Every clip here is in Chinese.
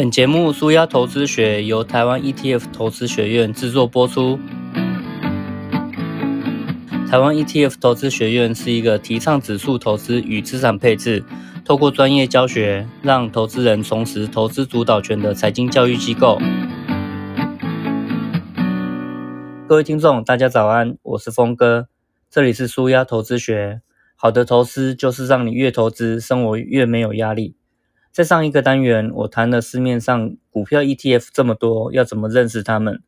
本节目《舒压投资学》由台湾 ETF 投资学院制作播出。台湾 ETF 投资学院是一个提倡指数投资与资产配置，透过专业教学，让投资人重拾投资主导权的财经教育机构。各位听众，大家早安，我是峰哥，这里是舒压投资学。好的投资就是让你越投资，生活越没有压力。在上一个单元，我谈了市面上股票 ETF 这么多，要怎么认识它们？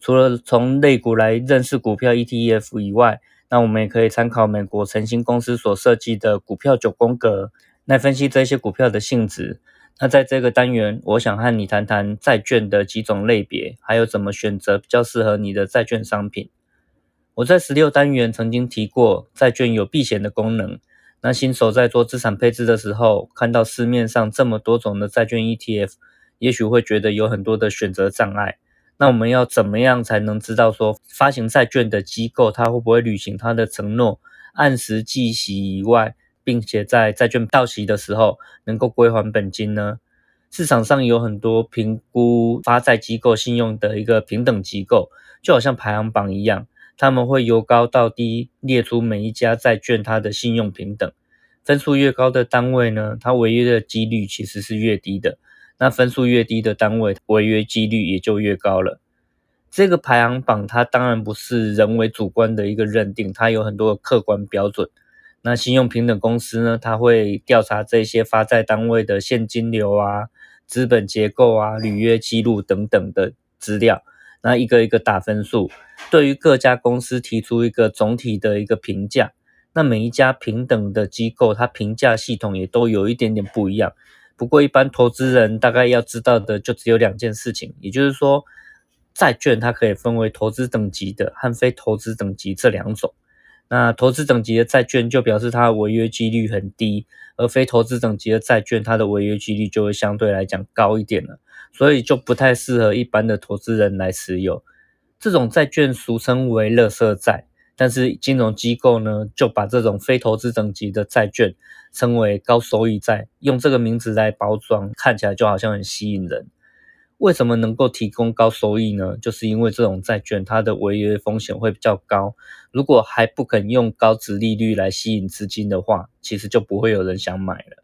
除了从类股来认识股票 ETF 以外，那我们也可以参考美国晨星公司所设计的股票九宫格来分析这些股票的性质。那在这个单元，我想和你谈谈债券的几种类别，还有怎么选择比较适合你的债券商品。我在十六单元曾经提过，债券有避险的功能。那新手在做资产配置的时候，看到市面上这么多种的债券 ETF，也许会觉得有很多的选择障碍。那我们要怎么样才能知道说发行债券的机构它会不会履行它的承诺，按时计息以外，并且在债券到期的时候能够归还本金呢？市场上有很多评估发债机构信用的一个平等机构，就好像排行榜一样。他们会由高到低列出每一家债券它的信用平等，分数越高的单位呢，它违约的几率其实是越低的。那分数越低的单位，违约几率也就越高了。这个排行榜它当然不是人为主观的一个认定，它有很多客观标准。那信用平等公司呢，它会调查这些发债单位的现金流啊、资本结构啊、履约记录等等的资料。那一个一个打分数，对于各家公司提出一个总体的一个评价。那每一家平等的机构，它评价系统也都有一点点不一样。不过，一般投资人大概要知道的就只有两件事情，也就是说，债券它可以分为投资等级的和非投资等级这两种。那投资等级的债券就表示它违约几率很低，而非投资等级的债券，它的违约几率就会相对来讲高一点了。所以就不太适合一般的投资人来持有这种债券，俗称为垃圾债。但是金融机构呢，就把这种非投资等级的债券称为高收益债，用这个名字来包装，看起来就好像很吸引人。为什么能够提供高收益呢？就是因为这种债券它的违约风险会比较高。如果还不肯用高值利率来吸引资金的话，其实就不会有人想买了。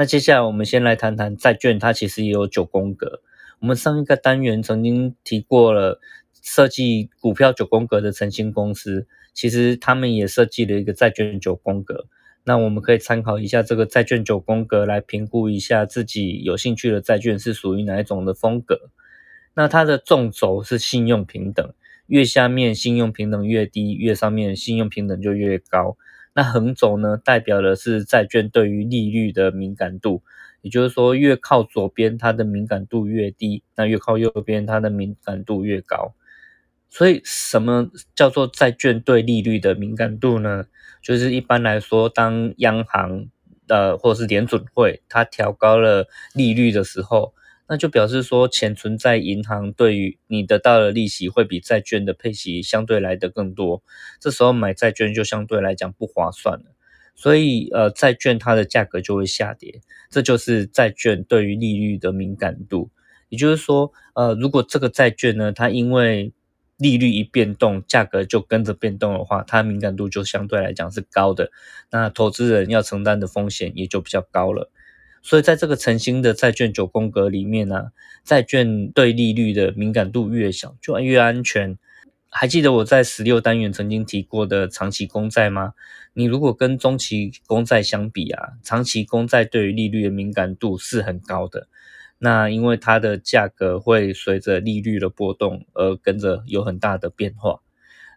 那接下来我们先来谈谈债券，它其实也有九宫格。我们上一个单元曾经提过了设计股票九宫格的晨星公司，其实他们也设计了一个债券九宫格。那我们可以参考一下这个债券九宫格来评估一下自己有兴趣的债券是属于哪一种的风格。那它的纵轴是信用平等，越下面信用平等越低，越上面信用平等就越高。那横轴呢，代表的是债券对于利率的敏感度，也就是说，越靠左边它的敏感度越低，那越靠右边它的敏感度越高。所以，什么叫做债券对利率的敏感度呢？就是一般来说，当央行呃或者是联准会它调高了利率的时候。那就表示说，钱存在银行对于你得到的利息会比债券的配息相对来的更多，这时候买债券就相对来讲不划算了，所以呃债券它的价格就会下跌，这就是债券对于利率的敏感度。也就是说，呃如果这个债券呢，它因为利率一变动，价格就跟着变动的话，它敏感度就相对来讲是高的，那投资人要承担的风险也就比较高了。所以在这个晨星的债券九宫格里面呢，债券对利率的敏感度越小，就越安全。还记得我在十六单元曾经提过的长期公债吗？你如果跟中期公债相比啊，长期公债对于利率的敏感度是很高的。那因为它的价格会随着利率的波动而跟着有很大的变化。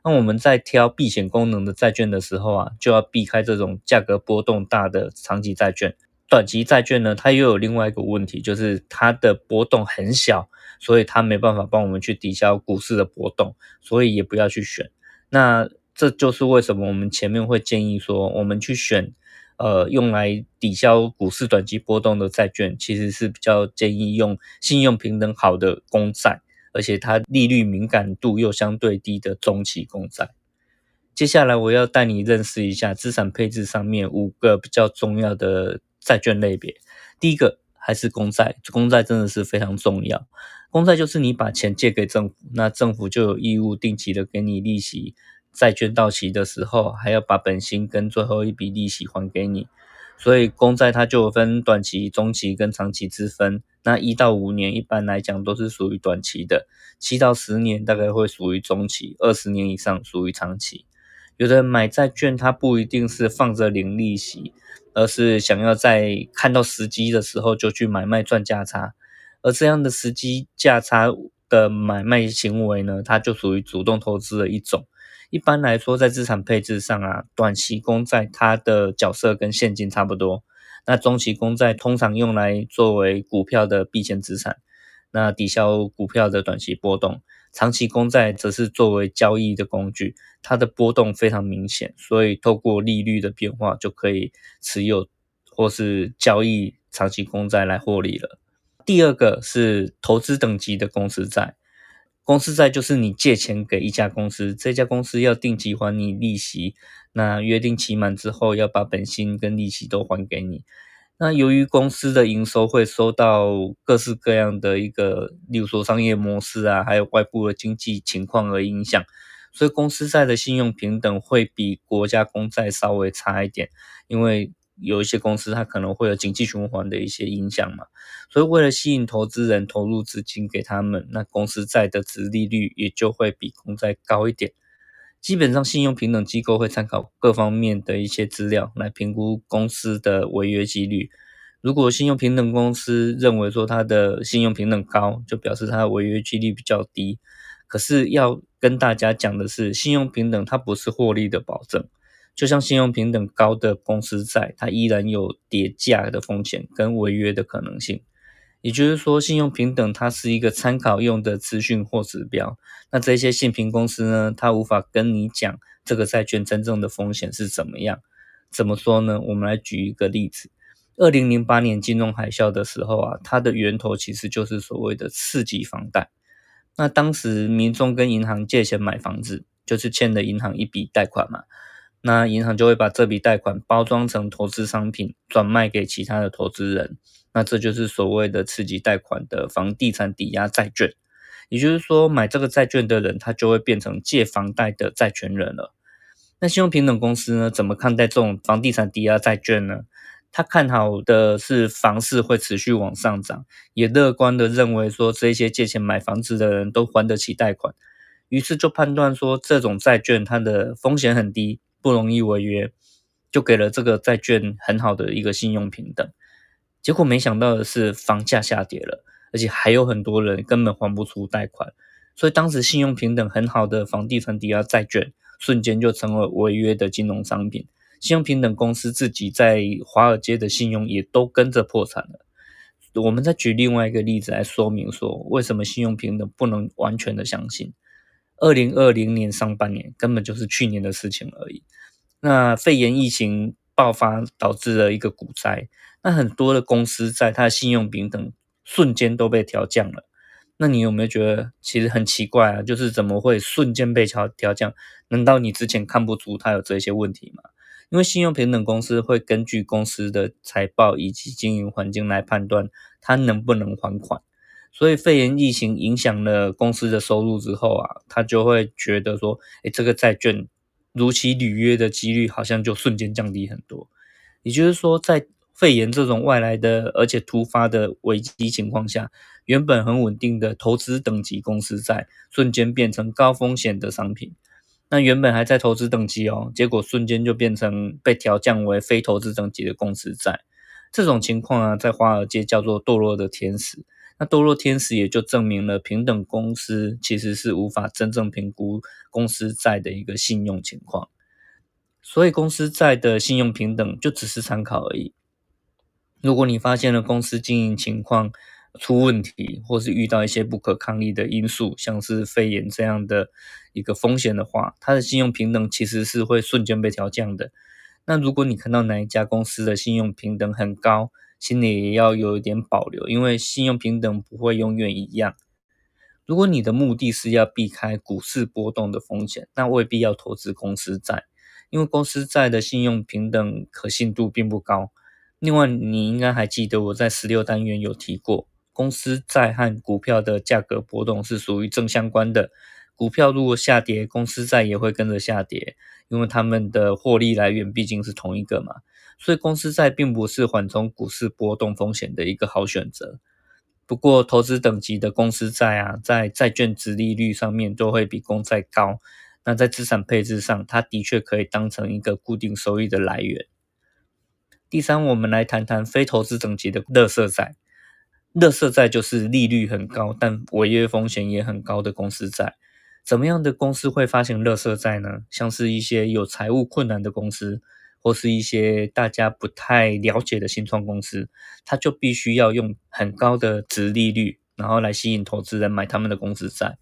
那我们在挑避险功能的债券的时候啊，就要避开这种价格波动大的长期债券。短期债券呢，它又有另外一个问题，就是它的波动很小，所以它没办法帮我们去抵消股市的波动，所以也不要去选。那这就是为什么我们前面会建议说，我们去选呃用来抵消股市短期波动的债券，其实是比较建议用信用平等好的公债，而且它利率敏感度又相对低的中期公债。接下来我要带你认识一下资产配置上面五个比较重要的。债券类别，第一个还是公债？公债真的是非常重要。公债就是你把钱借给政府，那政府就有义务定期的给你利息。债券到期的时候，还要把本金跟最后一笔利息还给你。所以公债它就有分短期、中期跟长期之分。那一到五年一般来讲都是属于短期的，七到十年大概会属于中期，二十年以上属于长期。有的买债券，它不一定是放着零利息，而是想要在看到时机的时候就去买卖赚价差。而这样的时机价差的买卖行为呢，它就属于主动投资的一种。一般来说，在资产配置上啊，短期公债它的角色跟现金差不多。那中期公债通常用来作为股票的避险资产，那抵消股票的短期波动。长期公债则是作为交易的工具，它的波动非常明显，所以透过利率的变化就可以持有或是交易长期公债来获利了。第二个是投资等级的公司债，公司债就是你借钱给一家公司，这家公司要定期还你利息，那约定期满之后要把本金跟利息都还给你。那由于公司的营收会受到各式各样的一个，例如说商业模式啊，还有外部的经济情况而影响，所以公司债的信用平等会比国家公债稍微差一点，因为有一些公司它可能会有经济循环的一些影响嘛，所以为了吸引投资人投入资金给他们，那公司债的值利率也就会比公债高一点。基本上，信用平等机构会参考各方面的一些资料来评估公司的违约几率。如果信用平等公司认为说它的信用平等高，就表示它的违约几率比较低。可是要跟大家讲的是，信用平等它不是获利的保证。就像信用平等高的公司债，它依然有跌价的风险跟违约的可能性。也就是说，信用平等它是一个参考用的资讯或指标。那这些信评公司呢，它无法跟你讲这个债券真正的风险是怎么样。怎么说呢？我们来举一个例子：二零零八年金融海啸的时候啊，它的源头其实就是所谓的次级房贷。那当时民众跟银行借钱买房子，就是欠了银行一笔贷款嘛。那银行就会把这笔贷款包装成投资商品，转卖给其他的投资人。那这就是所谓的刺激贷款的房地产抵押债券，也就是说，买这个债券的人，他就会变成借房贷的债权人了。那信用平等公司呢，怎么看待这种房地产抵押债券呢？他看好的是房市会持续往上涨，也乐观的认为说，这些借钱买房子的人都还得起贷款，于是就判断说，这种债券它的风险很低，不容易违约，就给了这个债券很好的一个信用平等。结果没想到的是，房价下跌了，而且还有很多人根本还不出贷款，所以当时信用平等很好的房地产抵押债券，瞬间就成为违约的金融商品。信用平等公司自己在华尔街的信用也都跟着破产了。我们再举另外一个例子来说明，说为什么信用平等不能完全的相信。二零二零年上半年根本就是去年的事情而已。那肺炎疫情爆发导致了一个股灾。那很多的公司在它的信用平等瞬间都被调降了，那你有没有觉得其实很奇怪啊？就是怎么会瞬间被调调降？难道你之前看不出它有这些问题吗？因为信用平等公司会根据公司的财报以及经营环境来判断它能不能还款，所以肺炎疫情影响了公司的收入之后啊，他就会觉得说，诶，这个债券如期履约的几率好像就瞬间降低很多，也就是说在。肺炎这种外来的而且突发的危机情况下，原本很稳定的投资等级公司债，瞬间变成高风险的商品。那原本还在投资等级哦，结果瞬间就变成被调降为非投资等级的公司债。这种情况啊，在华尔街叫做堕落的天使。那堕落天使也就证明了平等公司其实是无法真正评估公司债的一个信用情况。所以公司债的信用平等就只是参考而已。如果你发现了公司经营情况出问题，或是遇到一些不可抗力的因素，像是肺炎这样的一个风险的话，它的信用平等其实是会瞬间被调降的。那如果你看到哪一家公司的信用平等很高，心里也要有一点保留，因为信用平等不会永远一样。如果你的目的是要避开股市波动的风险，那未必要投资公司债，因为公司债的信用平等可信度并不高。另外，你应该还记得我在十六单元有提过，公司债和股票的价格波动是属于正相关的。股票如果下跌，公司债也会跟着下跌，因为他们的获利来源毕竟是同一个嘛。所以公司债并不是缓冲股市波动风险的一个好选择。不过，投资等级的公司债啊，在债券值利率上面都会比公债高。那在资产配置上，它的确可以当成一个固定收益的来源。第三，我们来谈谈非投资等级的乐色债。乐色债就是利率很高，但违约风险也很高的公司债。怎么样的公司会发行乐色债呢？像是一些有财务困难的公司，或是一些大家不太了解的新创公司，它就必须要用很高的值利率，然后来吸引投资人买他们的公司债。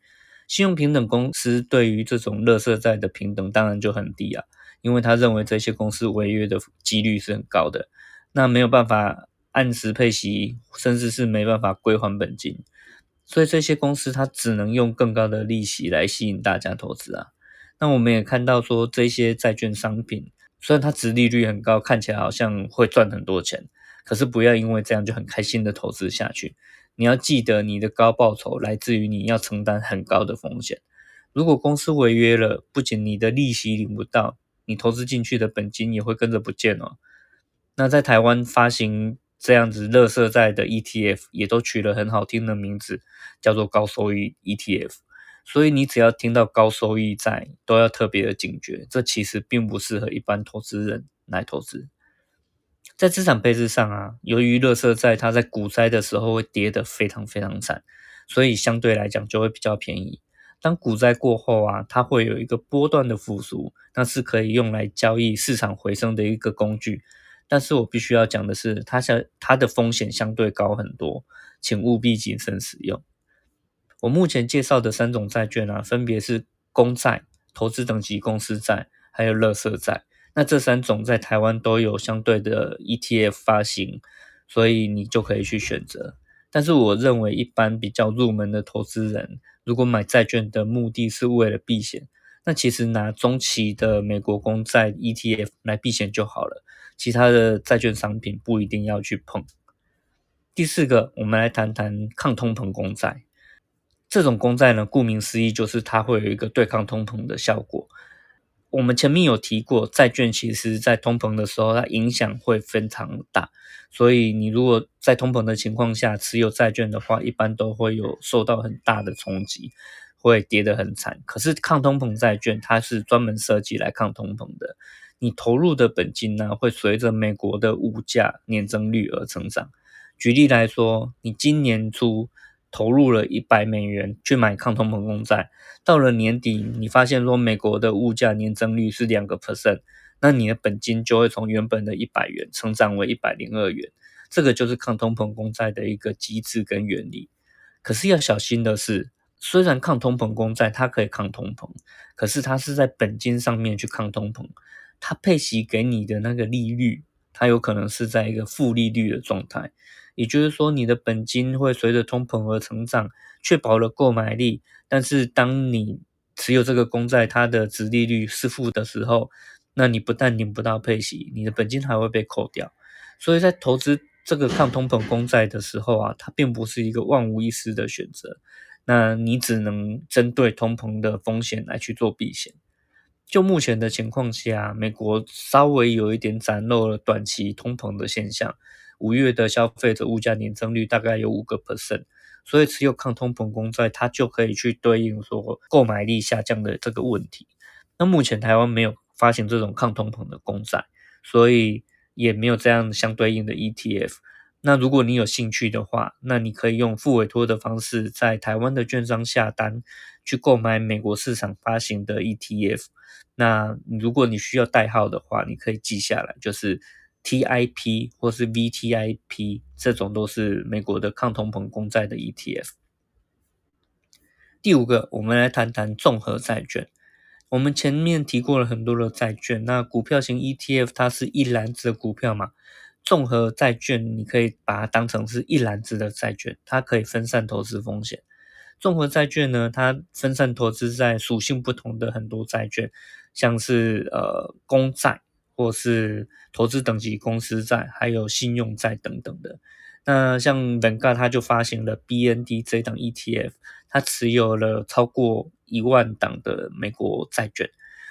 信用平等公司对于这种乐色债的平等当然就很低啊，因为他认为这些公司违约的几率是很高的，那没有办法按时配息，甚至是没办法归还本金。所以这些公司它只能用更高的利息来吸引大家投资啊。那我们也看到说，这些债券商品虽然它值利率很高，看起来好像会赚很多钱，可是不要因为这样就很开心的投资下去。你要记得，你的高报酬来自于你要承担很高的风险。如果公司违约了，不仅你的利息领不到，你投资进去的本金也会跟着不见哦。那在台湾发行。这样子，乐色债的 ETF 也都取了很好听的名字，叫做高收益 ETF。所以你只要听到高收益债，都要特别的警觉，这其实并不适合一般投资人来投资。在资产配置上啊，由于乐色债它在股灾的时候会跌得非常非常惨，所以相对来讲就会比较便宜。当股灾过后啊，它会有一个波段的复苏，那是可以用来交易市场回升的一个工具。但是我必须要讲的是，它相它的风险相对高很多，请务必谨慎使用。我目前介绍的三种债券啊，分别是公债、投资等级公司债，还有乐色债。那这三种在台湾都有相对的 ETF 发行，所以你就可以去选择。但是我认为，一般比较入门的投资人，如果买债券的目的是为了避险，那其实拿中期的美国公债 ETF 来避险就好了。其他的债券商品不一定要去碰。第四个，我们来谈谈抗通膨公债。这种公债呢，顾名思义，就是它会有一个对抗通膨的效果。我们前面有提过，债券其实在通膨的时候，它影响会非常大。所以你如果在通膨的情况下持有债券的话，一般都会有受到很大的冲击，会跌得很惨。可是抗通膨债券，它是专门设计来抗通膨的。你投入的本金呢，会随着美国的物价年增率而成长。举例来说，你今年初投入了一百美元去买抗通膨公债，到了年底，你发现说美国的物价年增率是两个 percent，那你的本金就会从原本的一百元成长为一百零二元。这个就是抗通膨公债的一个机制跟原理。可是要小心的是，虽然抗通膨公债它可以抗通膨，可是它是在本金上面去抗通膨。它配息给你的那个利率，它有可能是在一个负利率的状态，也就是说，你的本金会随着通膨而成长，确保了购买力。但是，当你持有这个公债，它的值利率是负的时候，那你不但领不到配息，你的本金还会被扣掉。所以在投资这个抗通膨公债的时候啊，它并不是一个万无一失的选择。那你只能针对通膨的风险来去做避险。就目前的情况下，美国稍微有一点展露了短期通膨的现象。五月的消费者物价年增率大概有五个 percent，所以持有抗通膨公债，它就可以去对应说购买力下降的这个问题。那目前台湾没有发行这种抗通膨的公债，所以也没有这样相对应的 ETF。那如果你有兴趣的话，那你可以用付委托的方式，在台湾的券商下单去购买美国市场发行的 ETF。那如果你需要代号的话，你可以记下来，就是 TIP 或是 VTIP，这种都是美国的抗通膨公债的 ETF。第五个，我们来谈谈综合债券。我们前面提过了很多的债券，那股票型 ETF 它是一篮子的股票嘛？综合债券，你可以把它当成是一篮子的债券，它可以分散投资风险。综合债券呢，它分散投资在属性不同的很多债券，像是呃公债，或是投资等级公司债，还有信用债等等的。那像 Vanguard 它就发行了 BND 这档 ETF，它持有了超过一万档的美国债券，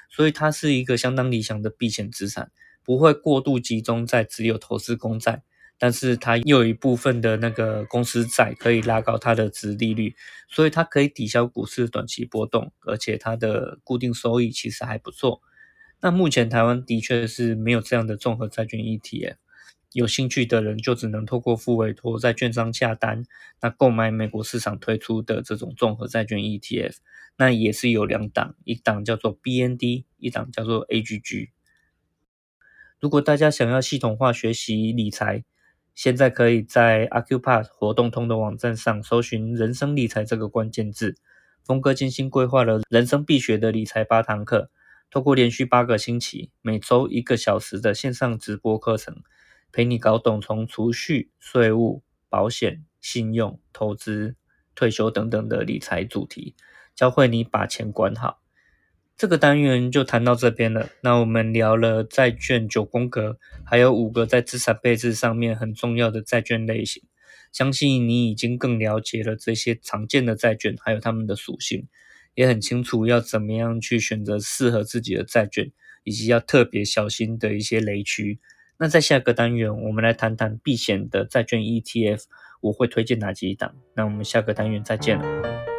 所以它是一个相当理想的避险资产，不会过度集中在只有投资公债，但是它又有一部分的那个公司债可以拉高它的值利率，所以它可以抵消股市短期波动，而且它的固定收益其实还不错。那目前台湾的确是没有这样的综合债券 ETF。有兴趣的人就只能透过付委托在券商下单，那购买美国市场推出的这种综合债券 ETF，那也是有两档，一档叫做 BND，一档叫做 AGG。如果大家想要系统化学习理财，现在可以在 Acupass 活动通的网站上搜寻“人生理财”这个关键字，峰哥精心规划了人生必学的理财八堂课，透过连续八个星期，每周一个小时的线上直播课程。陪你搞懂从储蓄、税务、保险、信用、投资、退休等等的理财主题，教会你把钱管好。这个单元就谈到这边了。那我们聊了债券九宫格，还有五个在资产配置上面很重要的债券类型。相信你已经更了解了这些常见的债券，还有它们的属性，也很清楚要怎么样去选择适合自己的债券，以及要特别小心的一些雷区。那在下个单元，我们来谈谈避险的债券 ETF，我会推荐哪几档？那我们下个单元再见了。